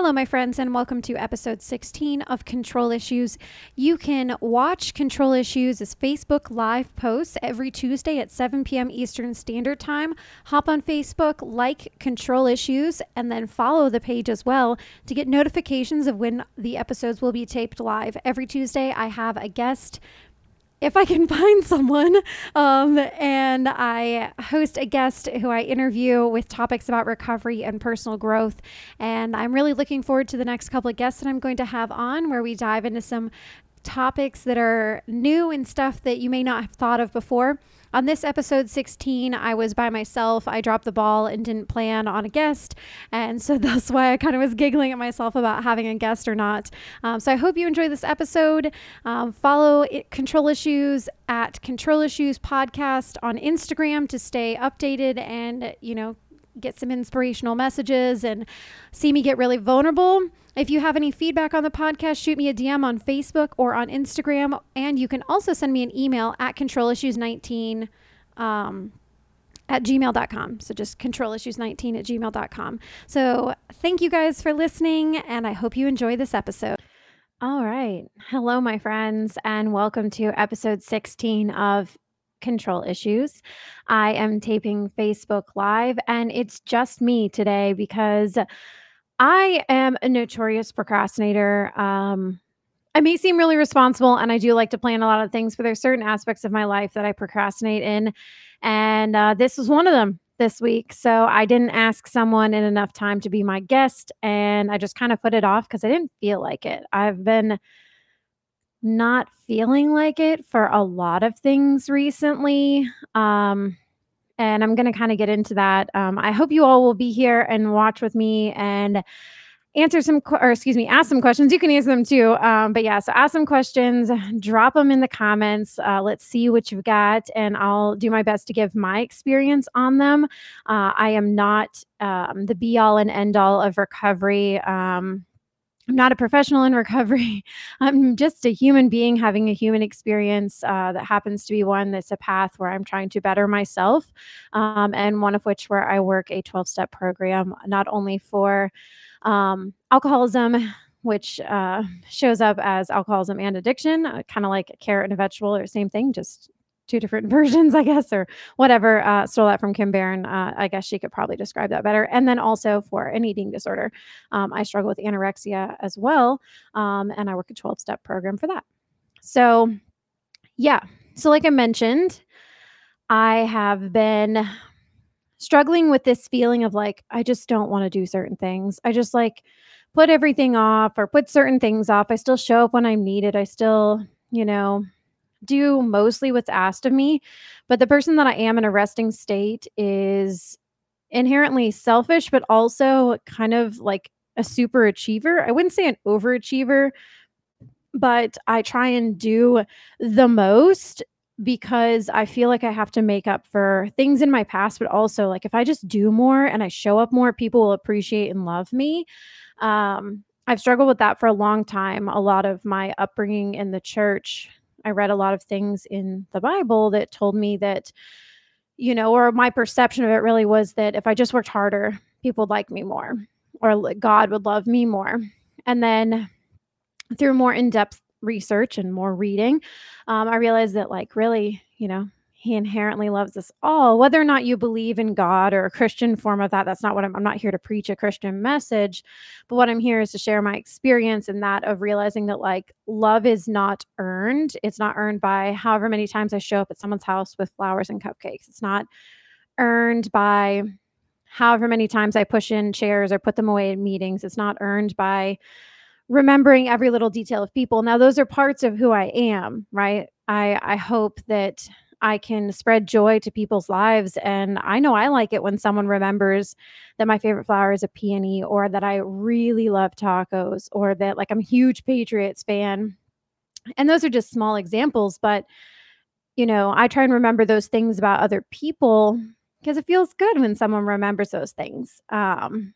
Hello, my friends, and welcome to episode 16 of Control Issues. You can watch Control Issues as Facebook live posts every Tuesday at 7 p.m. Eastern Standard Time. Hop on Facebook, like Control Issues, and then follow the page as well to get notifications of when the episodes will be taped live. Every Tuesday, I have a guest if I can find someone. Um, and I host a guest who I interview with topics about recovery and personal growth. And I'm really looking forward to the next couple of guests that I'm going to have on where we dive into some topics that are new and stuff that you may not have thought of before. On this episode 16, I was by myself. I dropped the ball and didn't plan on a guest. And so that's why I kind of was giggling at myself about having a guest or not. Um, so I hope you enjoy this episode. Um, follow it, Control Issues at Control Issues Podcast on Instagram to stay updated and, you know, get some inspirational messages and see me get really vulnerable. If you have any feedback on the podcast, shoot me a DM on Facebook or on Instagram. And you can also send me an email at controlissues19 um, at gmail.com. So just controlissues19 at gmail.com. So thank you guys for listening, and I hope you enjoy this episode. All right. Hello, my friends, and welcome to episode 16 of Control Issues. I am taping Facebook Live, and it's just me today because I am a notorious procrastinator. Um, I may seem really responsible and I do like to plan a lot of things, but there's certain aspects of my life that I procrastinate in. And uh, this was one of them this week. So I didn't ask someone in enough time to be my guest and I just kind of put it off because I didn't feel like it. I've been not feeling like it for a lot of things recently. Um, and I'm going to kind of get into that. Um, I hope you all will be here and watch with me and answer some, or excuse me, ask some questions. You can answer them too. Um, but yeah, so ask some questions, drop them in the comments. Uh, let's see what you've got, and I'll do my best to give my experience on them. Uh, I am not um, the be all and end all of recovery. Um, I'm not a professional in recovery. I'm just a human being having a human experience uh, that happens to be one that's a path where I'm trying to better myself, um, and one of which where I work a 12 step program, not only for um, alcoholism, which uh, shows up as alcoholism and addiction, uh, kind of like a carrot and a vegetable, or same thing, just two different versions, I guess, or whatever. Uh, stole that from Kim Barron. Uh, I guess she could probably describe that better. And then also for an eating disorder, um, I struggle with anorexia as well, um, and I work a 12 step program for that. So, yeah. So, like I mentioned, I have been struggling with this feeling of like, I just don't want to do certain things. I just like put everything off or put certain things off. I still show up when I'm needed. I still, you know, do mostly what's asked of me. But the person that I am in a resting state is inherently selfish, but also kind of like a super achiever. I wouldn't say an overachiever, but I try and do the most because I feel like I have to make up for things in my past, but also like if I just do more and I show up more, people will appreciate and love me. Um, I've struggled with that for a long time. A lot of my upbringing in the church I read a lot of things in the Bible that told me that, you know, or my perception of it really was that if I just worked harder, people would like me more or God would love me more. And then through more in depth research and more reading, um, I realized that, like, really, you know, he inherently loves us all. Whether or not you believe in god or a christian form of that that's not what I'm, I'm not here to preach a christian message. But what i'm here is to share my experience and that of realizing that like love is not earned. It's not earned by however many times i show up at someone's house with flowers and cupcakes. It's not earned by however many times i push in chairs or put them away in meetings. It's not earned by remembering every little detail of people. Now those are parts of who i am right? I i hope that I can spread joy to people's lives. And I know I like it when someone remembers that my favorite flower is a peony or that I really love tacos or that like I'm a huge Patriots fan. And those are just small examples, but you know, I try and remember those things about other people because it feels good when someone remembers those things. Um,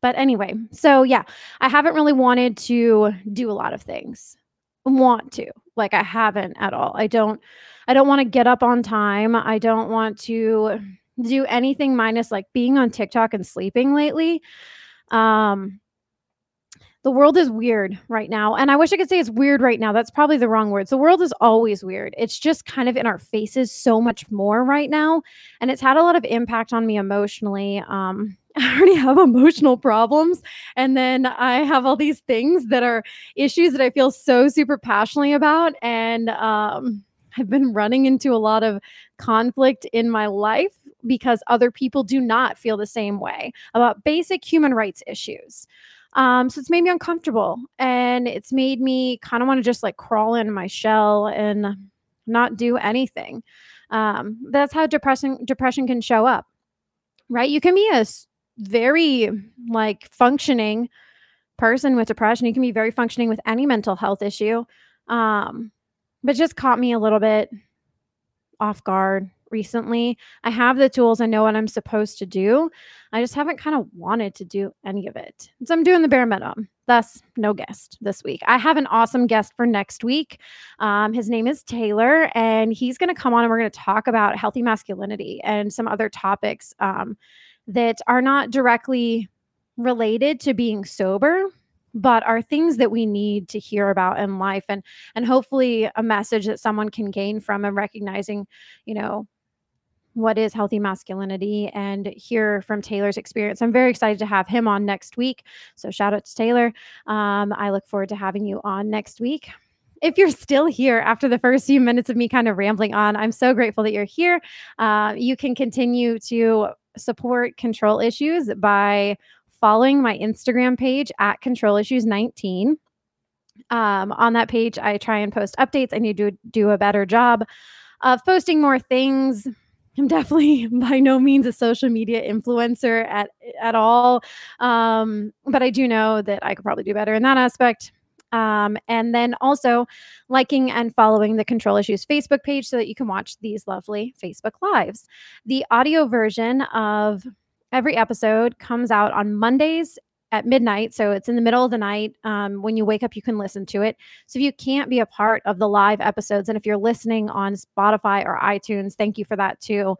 but anyway, so yeah, I haven't really wanted to do a lot of things. Want to like I haven't at all. I don't I don't want to get up on time. I don't want to do anything minus like being on TikTok and sleeping lately. Um the world is weird right now. And I wish I could say it's weird right now. That's probably the wrong word. The world is always weird. It's just kind of in our faces so much more right now. And it's had a lot of impact on me emotionally. Um, I already have emotional problems. And then I have all these things that are issues that I feel so super passionately about. And um, I've been running into a lot of conflict in my life because other people do not feel the same way about basic human rights issues. Um, so it's made me uncomfortable and it's made me kind of want to just like crawl in my shell and not do anything. Um, that's how depression depression can show up, right? You can be a very like functioning person with depression. You can be very functioning with any mental health issue. Um, but just caught me a little bit off guard recently. I have the tools, I know what I'm supposed to do. I just haven't kind of wanted to do any of it. So I'm doing the bare minimum. Thus, no guest this week. I have an awesome guest for next week. Um, his name is Taylor, and he's going to come on and we're going to talk about healthy masculinity and some other topics um, that are not directly related to being sober but are things that we need to hear about in life and and hopefully a message that someone can gain from and recognizing you know what is healthy masculinity and hear from Taylor's experience. I'm very excited to have him on next week. So, shout out to Taylor. Um, I look forward to having you on next week. If you're still here after the first few minutes of me kind of rambling on, I'm so grateful that you're here. Uh, you can continue to support control issues by following my Instagram page at control issues 19. Um, on that page, I try and post updates. I need to do a better job of posting more things I'm definitely by no means a social media influencer at at all. Um, but I do know that I could probably do better in that aspect. Um, and then also liking and following the Control Issues Facebook page so that you can watch these lovely Facebook Lives. The audio version of every episode comes out on Mondays at midnight. So it's in the middle of the night. Um, when you wake up, you can listen to it. So if you can't be a part of the live episodes, and if you're listening on Spotify or iTunes, thank you for that too.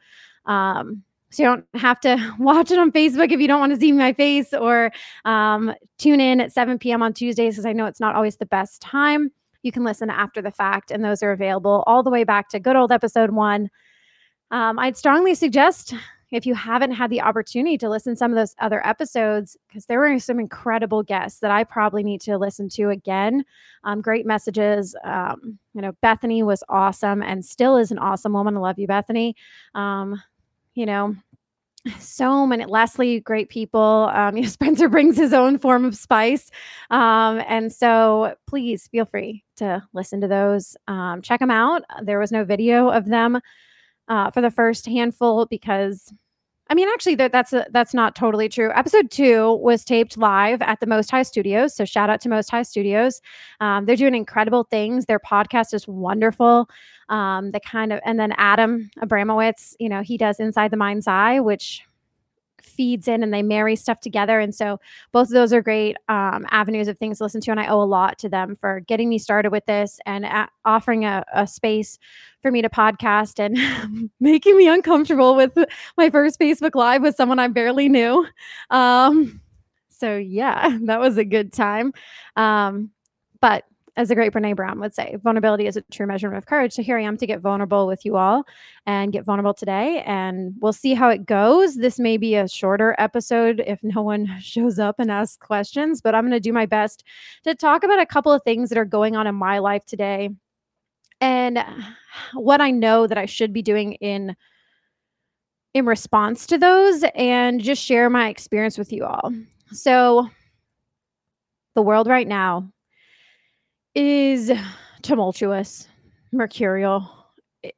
Um, so you don't have to watch it on Facebook if you don't want to see my face or um, tune in at 7 p.m. on Tuesdays because I know it's not always the best time. You can listen after the fact, and those are available all the way back to good old episode one. Um, I'd strongly suggest if you haven't had the opportunity to listen to some of those other episodes, because there were some incredible guests that I probably need to listen to again. Um, great messages. Um, you know, Bethany was awesome and still is an awesome woman. I love you, Bethany. Um, you know, so many leslie great people um, you know, spencer brings his own form of spice um, and so please feel free to listen to those um, check them out there was no video of them uh, for the first handful because I mean, actually, that, that's a, that's not totally true. Episode two was taped live at the Most High Studios, so shout out to Most High Studios. Um, they're doing incredible things. Their podcast is wonderful. Um, the kind of and then Adam Abramowitz, you know, he does Inside the Mind's Eye, which feeds in and they marry stuff together. And so both of those are great um, avenues of things to listen to. And I owe a lot to them for getting me started with this and a- offering a, a space for me to podcast and making me uncomfortable with my first Facebook Live with someone I barely knew. Um, so yeah, that was a good time. Um, but as the great Brene Brown would say, vulnerability is a true measurement of courage. So here I am to get vulnerable with you all and get vulnerable today. And we'll see how it goes. This may be a shorter episode if no one shows up and asks questions, but I'm going to do my best to talk about a couple of things that are going on in my life today and what I know that I should be doing in in response to those and just share my experience with you all. So the world right now is tumultuous, mercurial.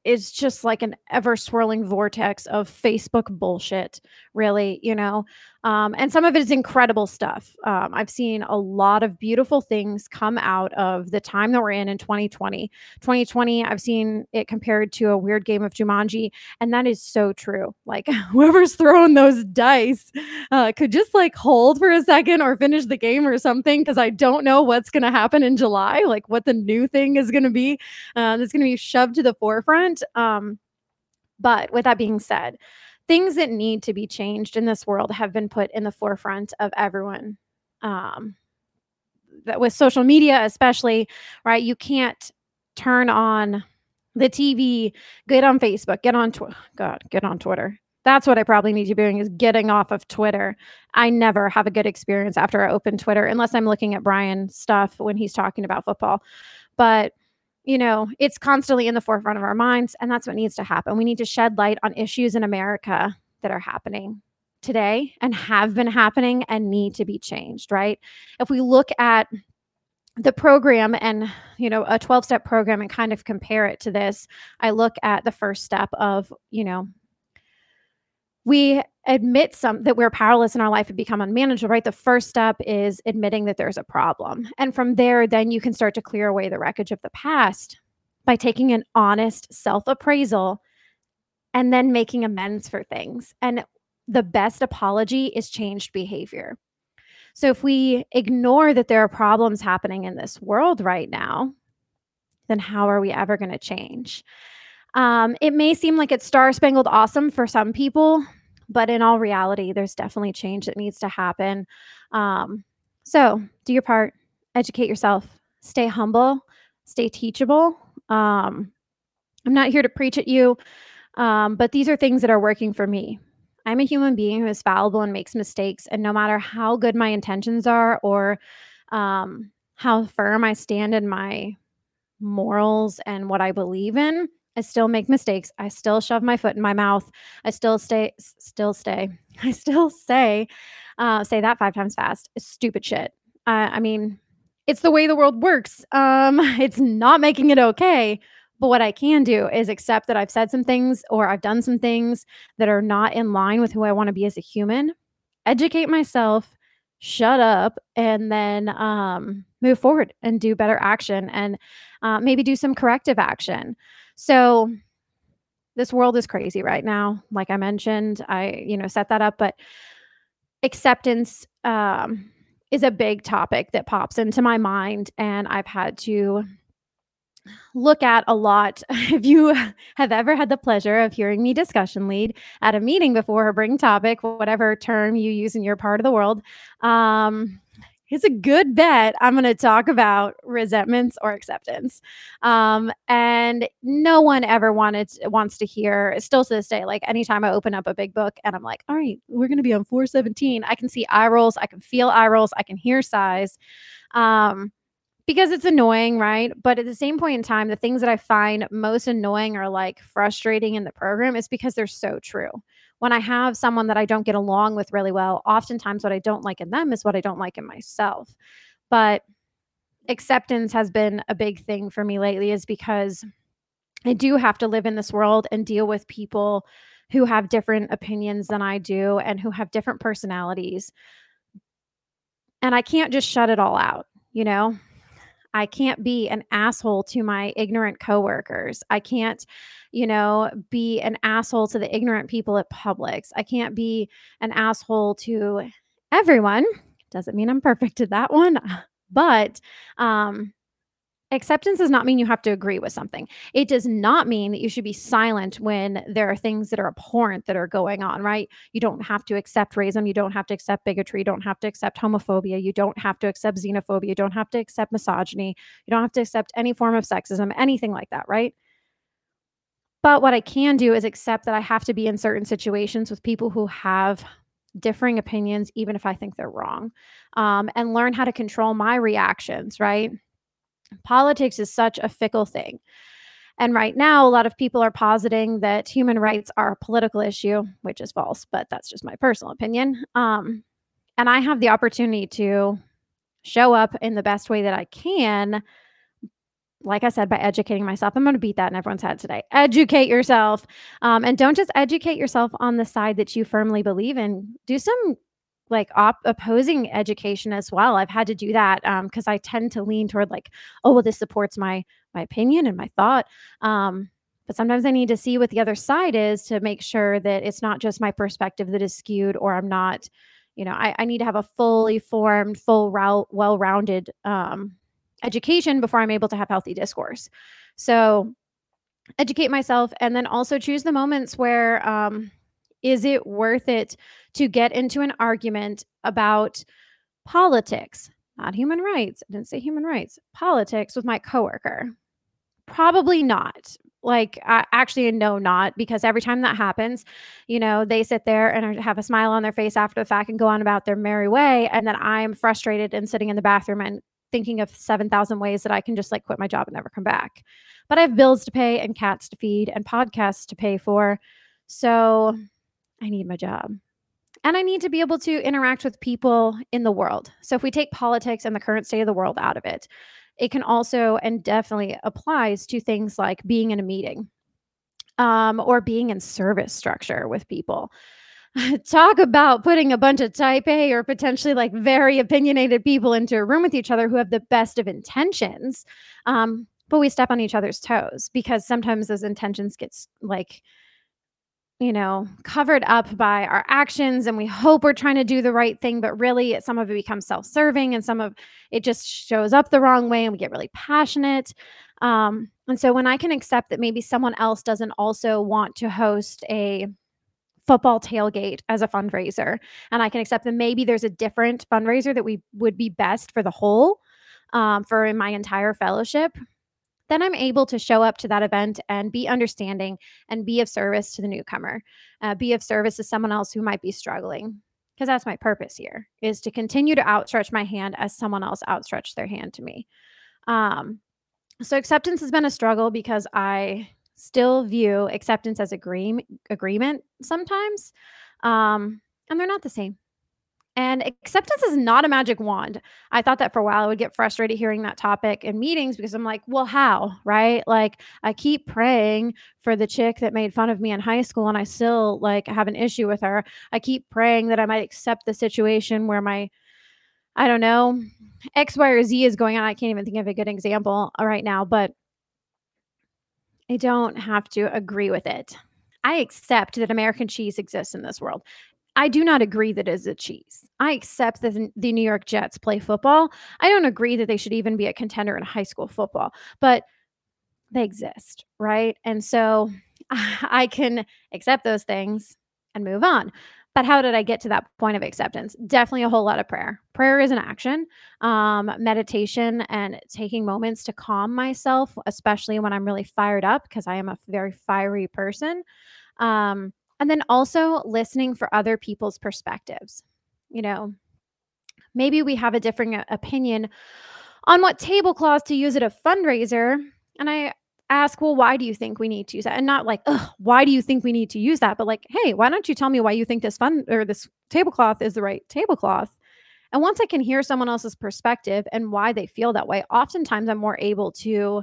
It's just like an ever swirling vortex of Facebook bullshit, really, you know. Um, and some of it is incredible stuff. Um, I've seen a lot of beautiful things come out of the time that we're in in 2020. 2020, I've seen it compared to a weird game of Jumanji, and that is so true. Like whoever's throwing those dice uh, could just like hold for a second or finish the game or something, because I don't know what's going to happen in July, like what the new thing is going to be uh, that's going to be shoved to the forefront. Um, but with that being said, things that need to be changed in this world have been put in the forefront of everyone um, with social media especially right? You can't turn on the tv get on facebook get on tw- god get on twitter. That's what i probably need to be doing is getting off of twitter. I never have a good experience after i open twitter unless i'm looking at brian stuff when he's talking about football. But you know it's constantly in the forefront of our minds and that's what needs to happen we need to shed light on issues in america that are happening today and have been happening and need to be changed, right? If we look at the program and you know a 12 step program and kind of compare it to this i look at the first step of you know we admit some that we're powerless in our life and become unmanageable right the first step is admitting that there's a problem and from there then you can start to clear away the wreckage of the past by taking an honest self appraisal and then making amends for things and the best apology is changed behavior. So if we ignore that there are problems happening in this world right now, then how are we ever going to change? Um, it may seem like it's star spangled awesome for some people, but in all reality, there's definitely change that needs to happen. Um, so do your part, educate yourself, stay humble, stay teachable. Um, I'm not here to preach at you, um, but these are things that are working for me. I'm a human being who is fallible and makes mistakes. And no matter how good my intentions are or um, how firm I stand in my morals and what I believe in, I still make mistakes. I still shove my foot in my mouth. I still stay, still stay. I still say, uh, say that five times fast. Stupid shit. I mean, it's the way the world works. Um, it's not making it okay, but what I can do is accept that I've said some things or I've done some things that are not in line with who I want to be as a human, educate myself, shut up, and then um, move forward and do better action and uh, maybe do some corrective action. So, this world is crazy right now. Like I mentioned, I, you know, set that up, but acceptance um, is a big topic that pops into my mind. And I've had to look at a lot. If you have ever had the pleasure of hearing me discussion lead at a meeting before or bring topic, whatever term you use in your part of the world, um, it's a good bet I'm going to talk about resentments or acceptance. Um, and no one ever wanted wants to hear, still to this day, like anytime I open up a big book and I'm like, all right, we're going to be on 417, I can see eye rolls, I can feel eye rolls, I can hear sighs. Um, because it's annoying, right? But at the same point in time, the things that I find most annoying or like frustrating in the program is because they're so true. When I have someone that I don't get along with really well, oftentimes what I don't like in them is what I don't like in myself. But acceptance has been a big thing for me lately, is because I do have to live in this world and deal with people who have different opinions than I do and who have different personalities. And I can't just shut it all out, you know? I can't be an asshole to my ignorant coworkers. I can't, you know, be an asshole to the ignorant people at Publix. I can't be an asshole to everyone. Doesn't mean I'm perfect at that one, but um Acceptance does not mean you have to agree with something. It does not mean that you should be silent when there are things that are abhorrent that are going on, right? You don't have to accept racism. You don't have to accept bigotry. You don't have to accept homophobia. You don't have to accept xenophobia. You don't have to accept misogyny. You don't have to accept any form of sexism, anything like that, right? But what I can do is accept that I have to be in certain situations with people who have differing opinions, even if I think they're wrong, um, and learn how to control my reactions, right? Politics is such a fickle thing. And right now, a lot of people are positing that human rights are a political issue, which is false, but that's just my personal opinion. Um, and I have the opportunity to show up in the best way that I can. Like I said, by educating myself, I'm going to beat that in everyone's head today. Educate yourself. Um, and don't just educate yourself on the side that you firmly believe in. Do some like op- opposing education as well. I've had to do that because um, I tend to lean toward like, oh, well, this supports my my opinion and my thought. Um, but sometimes I need to see what the other side is to make sure that it's not just my perspective that is skewed, or I'm not, you know, I, I need to have a fully formed, full route, well-rounded um, education before I'm able to have healthy discourse. So educate myself and then also choose the moments where um, is it worth it to get into an argument about politics, not human rights. I didn't say human rights. Politics with my coworker. Probably not. Like, I actually, no, not because every time that happens, you know, they sit there and have a smile on their face after the fact and go on about their merry way. And then I'm frustrated and sitting in the bathroom and thinking of 7,000 ways that I can just like quit my job and never come back. But I have bills to pay and cats to feed and podcasts to pay for. So I need my job. And I need to be able to interact with people in the world. So if we take politics and the current state of the world out of it, it can also and definitely applies to things like being in a meeting um, or being in service structure with people. Talk about putting a bunch of type A or potentially like very opinionated people into a room with each other who have the best of intentions. Um, but we step on each other's toes because sometimes those intentions get like you know, covered up by our actions and we hope we're trying to do the right thing, but really some of it becomes self serving and some of it just shows up the wrong way and we get really passionate. Um, and so when I can accept that maybe someone else doesn't also want to host a football tailgate as a fundraiser, and I can accept that maybe there's a different fundraiser that we would be best for the whole, um, for my entire fellowship, then I'm able to show up to that event and be understanding and be of service to the newcomer, uh, be of service to someone else who might be struggling. Because that's my purpose here is to continue to outstretch my hand as someone else outstretched their hand to me. Um, so acceptance has been a struggle because I still view acceptance as agree- agreement sometimes, um, and they're not the same. And acceptance is not a magic wand. I thought that for a while. I would get frustrated hearing that topic in meetings because I'm like, well, how? Right? Like, I keep praying for the chick that made fun of me in high school and I still like have an issue with her. I keep praying that I might accept the situation where my, I don't know, X, Y, or Z is going on. I can't even think of a good example uh, right now, but I don't have to agree with it. I accept that American cheese exists in this world. I do not agree that it is a cheese. I accept that the New York Jets play football. I don't agree that they should even be a contender in high school football, but they exist, right? And so I can accept those things and move on. But how did I get to that point of acceptance? Definitely a whole lot of prayer. Prayer is an action, um, meditation, and taking moments to calm myself, especially when I'm really fired up because I am a very fiery person. Um, and then also listening for other people's perspectives. You know, maybe we have a different uh, opinion on what tablecloth to use at a fundraiser. And I ask, well, why do you think we need to use that? And not like, why do you think we need to use that? But like, hey, why don't you tell me why you think this fun or this tablecloth is the right tablecloth? And once I can hear someone else's perspective and why they feel that way, oftentimes I'm more able to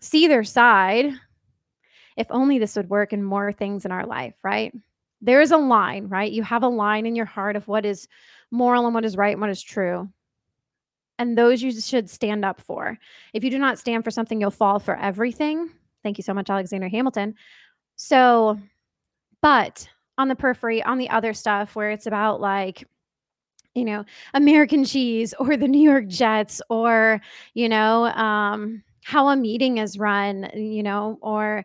see their side if only this would work in more things in our life, right? There is a line, right? You have a line in your heart of what is moral and what is right and what is true. And those you should stand up for. If you do not stand for something, you'll fall for everything. Thank you so much, Alexander Hamilton. So, but on the periphery, on the other stuff where it's about like, you know, American cheese or the New York Jets or, you know, um, how a meeting is run, you know, or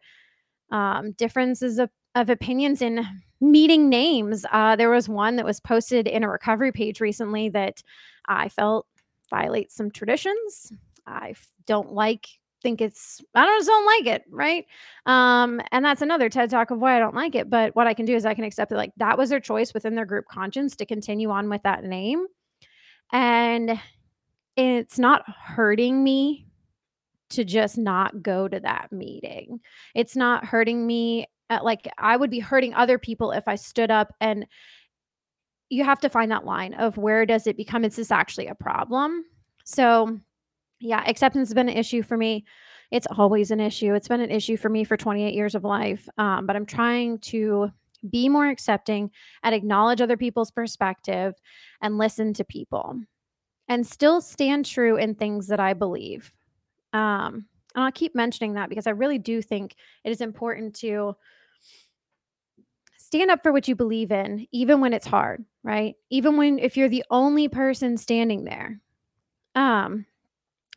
um, differences of, of opinions in meeting names. Uh, there was one that was posted in a recovery page recently that I felt violates some traditions. I don't like think it's I don't, just don't like it, right? Um, and that's another TED talk of why I don't like it. But what I can do is I can accept it like that was their choice within their group conscience to continue on with that name. And it's not hurting me to just not go to that meeting. It's not hurting me. Uh, like I would be hurting other people if I stood up and you have to find that line of where does it become is this actually a problem? So, yeah, acceptance has been an issue for me. It's always an issue. It's been an issue for me for 28 years of life. Um, but I'm trying to be more accepting and acknowledge other people's perspective and listen to people and still stand true in things that I believe. Um, and I'll keep mentioning that because I really do think it is important to stand up for what you believe in, even when it's hard, right? Even when if you're the only person standing there. Um,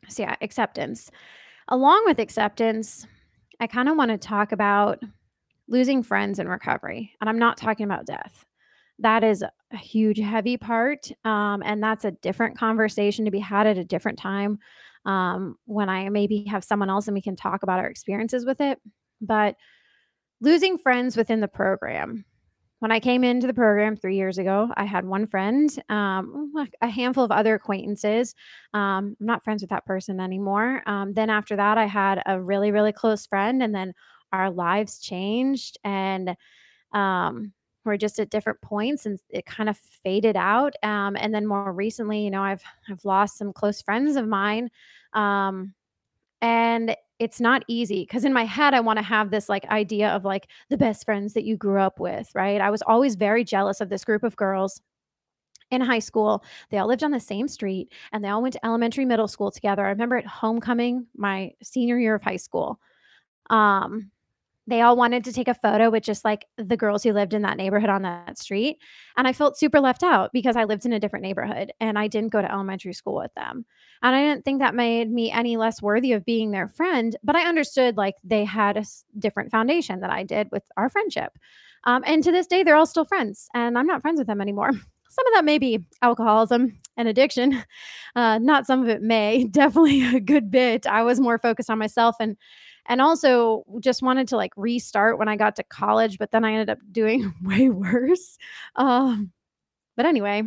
so yeah, acceptance. Along with acceptance, I kind of want to talk about losing friends in recovery. And I'm not talking about death. that is a huge heavy part um, and that's a different conversation to be had at a different time um, when i maybe have someone else and we can talk about our experiences with it but losing friends within the program when I came into the program three years ago, I had one friend, um, a handful of other acquaintances. Um, I'm not friends with that person anymore. Um, then after that, I had a really, really close friend, and then our lives changed, and um, we're just at different points, and it kind of faded out. Um, and then more recently, you know, I've I've lost some close friends of mine. Um, and it's not easy because in my head, I want to have this like idea of like the best friends that you grew up with, right? I was always very jealous of this group of girls in high school. They all lived on the same street and they all went to elementary, middle school together. I remember at homecoming, my senior year of high school. Um, they all wanted to take a photo with just like the girls who lived in that neighborhood on that street. And I felt super left out because I lived in a different neighborhood and I didn't go to elementary school with them. And I didn't think that made me any less worthy of being their friend, but I understood like they had a different foundation that I did with our friendship. Um, and to this day, they're all still friends, and I'm not friends with them anymore. Some of that may be alcoholism and addiction. Uh, not some of it may, definitely a good bit. I was more focused on myself and and also just wanted to like restart when I got to college, but then I ended up doing way worse. Um, but anyway,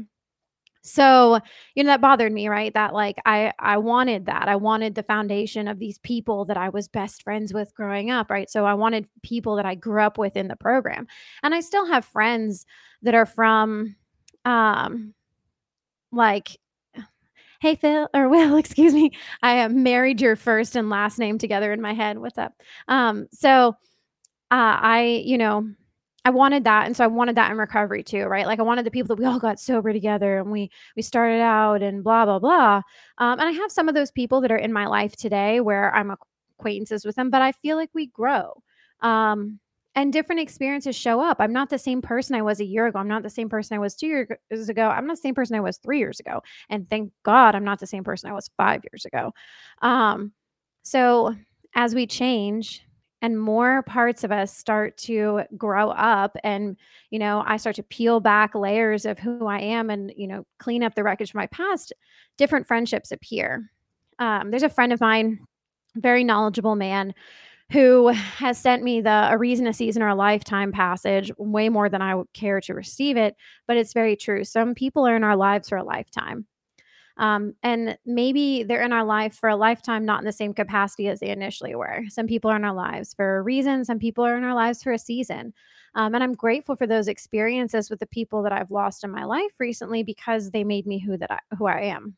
so you know that bothered me right? That like i i wanted that. I wanted the foundation of these people that i was best friends with growing up right? So i wanted people that i grew up with in the program. And i still have friends that are from um like hey Phil or Will, excuse me. I uh, married your first and last name together in my head. What's up? Um, so uh, I, you know, I wanted that, and so I wanted that in recovery too, right? Like I wanted the people that we all got sober together and we we started out and blah blah blah. Um, and I have some of those people that are in my life today where I'm acquaintances with them, but I feel like we grow. Um, and different experiences show up. I'm not the same person I was a year ago. I'm not the same person I was two years ago. I'm not the same person I was three years ago. And thank God I'm not the same person I was five years ago. Um, so as we change and more parts of us start to grow up and you know i start to peel back layers of who i am and you know clean up the wreckage from my past different friendships appear um, there's a friend of mine very knowledgeable man who has sent me the A Reason, a Season, or a Lifetime passage way more than I would care to receive it. But it's very true. Some people are in our lives for a lifetime. Um, and maybe they're in our life for a lifetime, not in the same capacity as they initially were. Some people are in our lives for a reason, some people are in our lives for a season. Um, and I'm grateful for those experiences with the people that I've lost in my life recently because they made me who that I, who I am.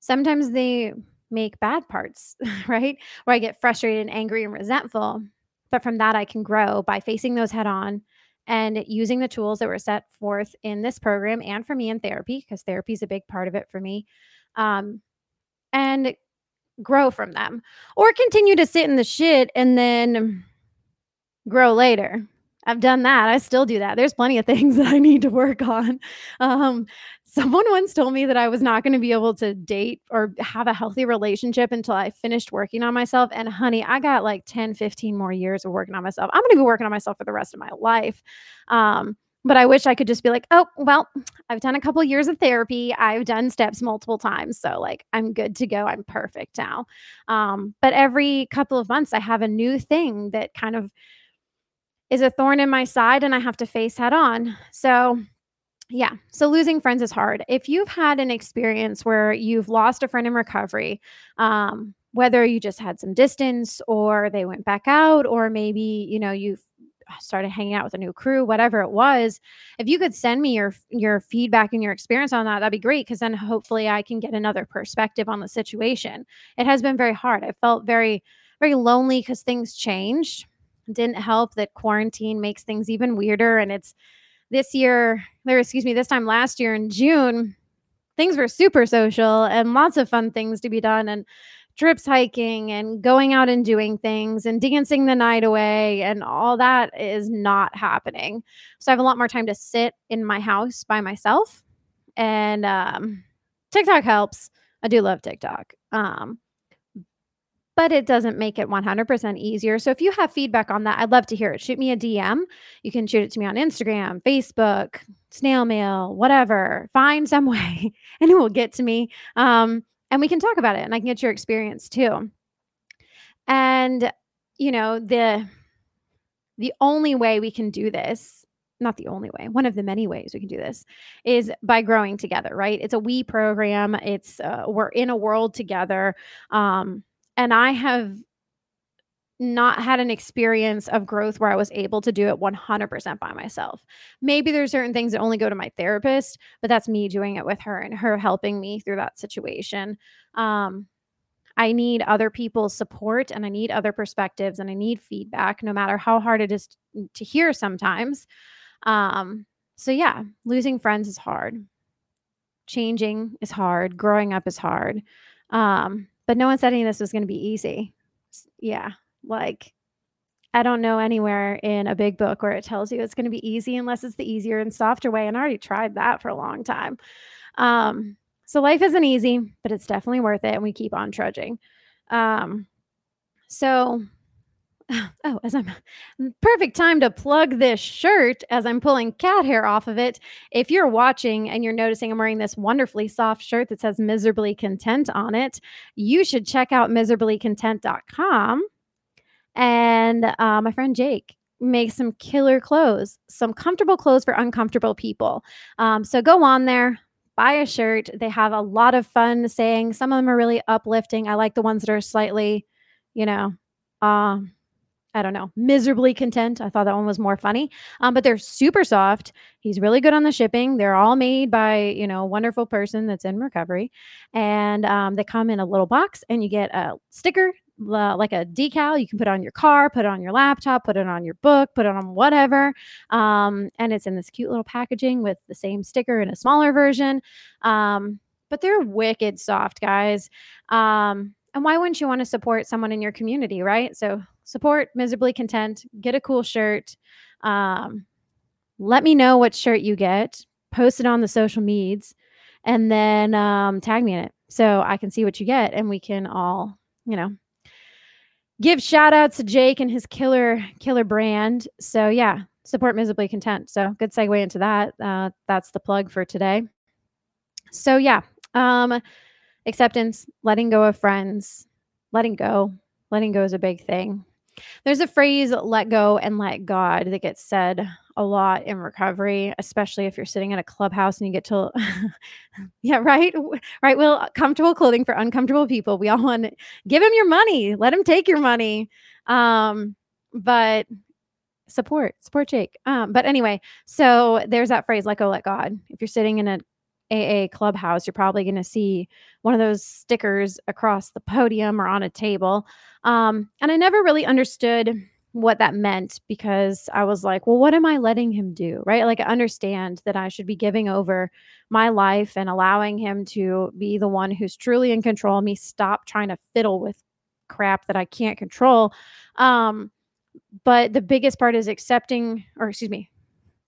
Sometimes they make bad parts, right? Where I get frustrated and angry and resentful. But from that, I can grow by facing those head on and using the tools that were set forth in this program and for me in therapy, because therapy is a big part of it for me. Um, and grow from them or continue to sit in the shit and then grow later. I've done that. I still do that. There's plenty of things that I need to work on. Um, Someone once told me that I was not going to be able to date or have a healthy relationship until I finished working on myself. And honey, I got like 10, 15 more years of working on myself. I'm going to be working on myself for the rest of my life. Um, but I wish I could just be like, oh, well, I've done a couple years of therapy. I've done steps multiple times. So, like, I'm good to go. I'm perfect now. Um, but every couple of months, I have a new thing that kind of is a thorn in my side and I have to face head on. So, yeah. So losing friends is hard. If you've had an experience where you've lost a friend in recovery, um, whether you just had some distance or they went back out, or maybe, you know, you've started hanging out with a new crew, whatever it was, if you could send me your your feedback and your experience on that, that'd be great. Cause then hopefully I can get another perspective on the situation. It has been very hard. I felt very, very lonely because things changed. Didn't help that quarantine makes things even weirder and it's this year, or excuse me, this time last year in June, things were super social and lots of fun things to be done and trips hiking and going out and doing things and dancing the night away and all that is not happening. So I have a lot more time to sit in my house by myself and um TikTok helps. I do love TikTok. Um but it doesn't make it 100% easier. So if you have feedback on that, I'd love to hear it. Shoot me a DM. You can shoot it to me on Instagram, Facebook, snail mail, whatever. Find some way and it will get to me. Um, and we can talk about it and I can get your experience too. And you know, the the only way we can do this not the only way one of the many ways we can do this is by growing together right it's a we program it's uh, we're in a world together um, and i have not had an experience of growth where I was able to do it 100% by myself. Maybe there's certain things that only go to my therapist, but that's me doing it with her and her helping me through that situation. Um, I need other people's support and I need other perspectives and I need feedback, no matter how hard it is to hear sometimes. Um, so, yeah, losing friends is hard. Changing is hard. Growing up is hard. Um, but no one said any of this was going to be easy. Yeah, like I don't know anywhere in a big book where it tells you it's going to be easy unless it's the easier and softer way. And I already tried that for a long time. Um, so life isn't easy, but it's definitely worth it. And we keep on trudging. Um, so, oh, as I'm perfect time to plug this shirt as I'm pulling cat hair off of it. If you're watching and you're noticing I'm wearing this wonderfully soft shirt that says miserably content on it, you should check out miserablycontent.com. And uh, my friend Jake makes some killer clothes, some comfortable clothes for uncomfortable people. Um, so go on there, buy a shirt. They have a lot of fun saying. Some of them are really uplifting. I like the ones that are slightly, you know, um, I don't know, miserably content. I thought that one was more funny. Um, but they're super soft. He's really good on the shipping. They're all made by, you know, a wonderful person that's in recovery. And um, they come in a little box and you get a sticker like a decal you can put on your car, put it on your laptop, put it on your book, put it on whatever. Um, and it's in this cute little packaging with the same sticker in a smaller version. Um, but they're wicked soft, guys. Um, and why wouldn't you want to support someone in your community, right? So support Miserably Content, get a cool shirt. Um, let me know what shirt you get, post it on the social medias, and then um, tag me in it so I can see what you get and we can all, you know, give shout outs to Jake and his killer killer brand. So yeah, support miserably content. So good segue into that. Uh, that's the plug for today. So yeah, um, acceptance, letting go of friends, letting go, letting go is a big thing. There's a phrase let go and let God that gets said a lot in recovery, especially if you're sitting in a clubhouse and you get to, yeah, right, right. Well, comfortable clothing for uncomfortable people. We all want give him your money, let him take your money. Um, but support, support Jake. Um, but anyway, so there's that phrase, let go, let God. If you're sitting in an AA clubhouse, you're probably going to see one of those stickers across the podium or on a table. Um, and I never really understood what that meant because I was like, well, what am I letting him do? Right. Like, I understand that I should be giving over my life and allowing him to be the one who's truly in control. of Me stop trying to fiddle with crap that I can't control. Um, but the biggest part is accepting, or excuse me,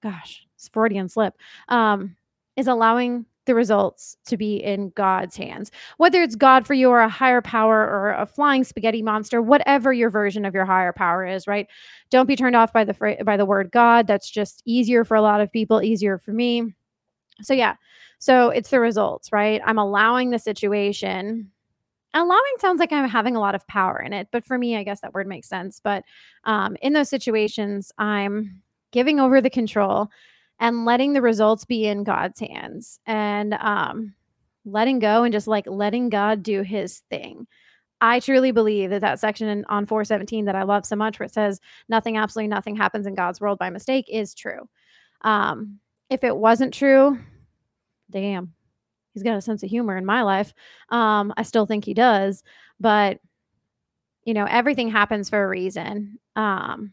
gosh, it's Freudian slip, um, is allowing the results to be in God's hands. Whether it's God for you or a higher power or a flying spaghetti monster, whatever your version of your higher power is, right? Don't be turned off by the by the word God. That's just easier for a lot of people, easier for me. So yeah. So it's the results, right? I'm allowing the situation allowing sounds like I'm having a lot of power in it, but for me, I guess that word makes sense. But um, in those situations, I'm giving over the control and letting the results be in God's hands and um, letting go and just like letting God do his thing. I truly believe that that section on 417 that I love so much, where it says nothing, absolutely nothing happens in God's world by mistake, is true. Um, if it wasn't true, damn, he's got a sense of humor in my life. Um, I still think he does, but you know, everything happens for a reason. Um,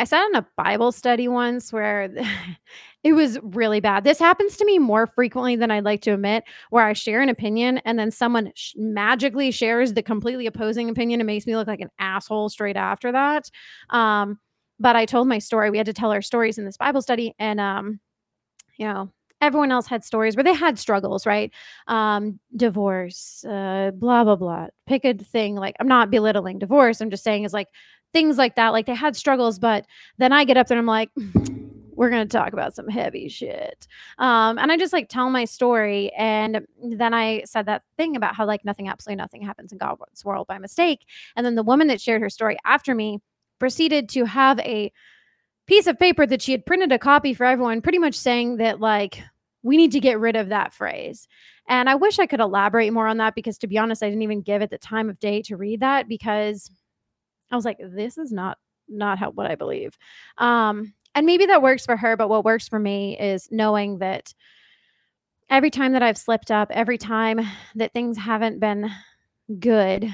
I sat in a Bible study once where it was really bad. This happens to me more frequently than I'd like to admit, where I share an opinion and then someone sh- magically shares the completely opposing opinion and makes me look like an asshole straight after that. Um, but I told my story. We had to tell our stories in this Bible study, and um, you know, everyone else had stories where they had struggles, right? Um, divorce, uh, blah, blah, blah. Pick a thing. Like, I'm not belittling divorce. I'm just saying is like things like that. Like they had struggles, but then I get up there and I'm like, we're going to talk about some heavy shit. Um, and I just like tell my story. And then I said that thing about how like nothing, absolutely nothing happens in God's world by mistake. And then the woman that shared her story after me proceeded to have a piece of paper that she had printed a copy for everyone, pretty much saying that, like, we need to get rid of that phrase. And I wish I could elaborate more on that because, to be honest, I didn't even give it the time of day to read that because I was like, this is not not how what I believe. Um, and maybe that works for her, but what works for me is knowing that every time that I've slipped up, every time that things haven't been good,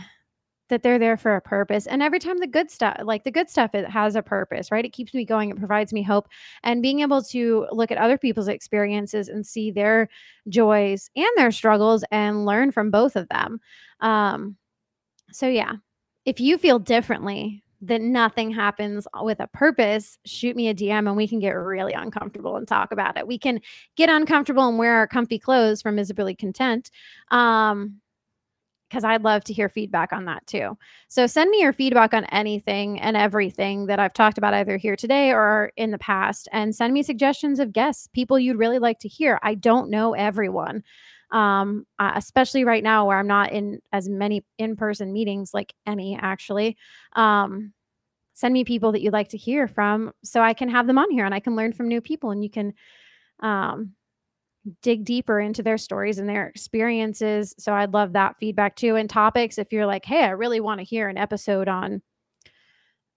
that they're there for a purpose. And every time the good stuff like the good stuff it has a purpose right? It keeps me going it provides me hope. And being able to look at other people's experiences and see their joys and their struggles and learn from both of them. Um so yeah if you feel differently that nothing happens with a purpose, shoot me a DM and we can get really uncomfortable and talk about it. We can get uncomfortable and wear our comfy clothes from Miserably Content. Um, because I'd love to hear feedback on that too. So send me your feedback on anything and everything that I've talked about either here today or in the past, and send me suggestions of guests, people you'd really like to hear. I don't know everyone, um, uh, especially right now where I'm not in as many in person meetings, like any actually. Um, send me people that you'd like to hear from so I can have them on here and I can learn from new people and you can um, dig deeper into their stories and their experiences. So I'd love that feedback too. And topics, if you're like, hey, I really want to hear an episode on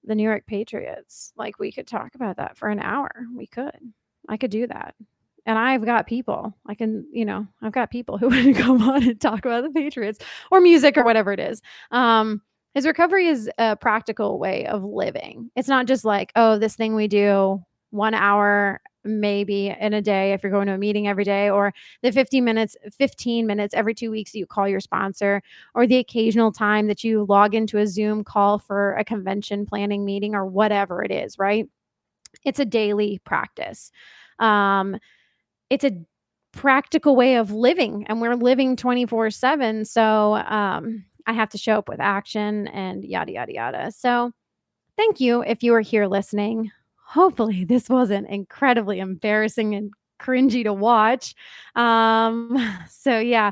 the New York Patriots, like we could talk about that for an hour. We could. I could do that. And I've got people. I can, you know, I've got people who want to come on and talk about the Patriots or music or whatever it is. Um, his recovery is a practical way of living. It's not just like, oh, this thing we do one hour maybe in a day if you're going to a meeting every day or the 15 minutes 15 minutes every 2 weeks you call your sponsor or the occasional time that you log into a Zoom call for a convention planning meeting or whatever it is, right? It's a daily practice. Um it's a practical way of living and we're living 24/7 so um I have to show up with action and yada yada yada. So thank you if you are here listening hopefully this wasn't incredibly embarrassing and cringy to watch. Um, so yeah,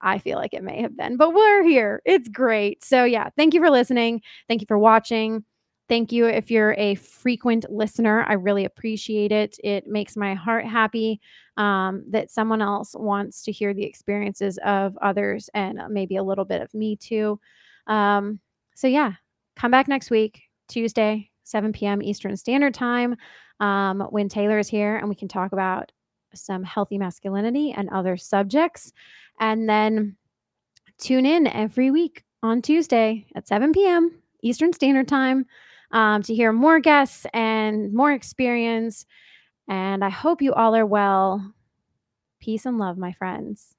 I feel like it may have been, but we're here. It's great. So yeah, thank you for listening. Thank you for watching. Thank you if you're a frequent listener. I really appreciate it. It makes my heart happy um, that someone else wants to hear the experiences of others and maybe a little bit of me too. Um, so, yeah, come back next week, Tuesday, 7 p.m. Eastern Standard Time um, when Taylor is here and we can talk about some healthy masculinity and other subjects. And then tune in every week on Tuesday at 7 p.m. Eastern Standard Time um, to hear more guests and more experience. And I hope you all are well. Peace and love, my friends.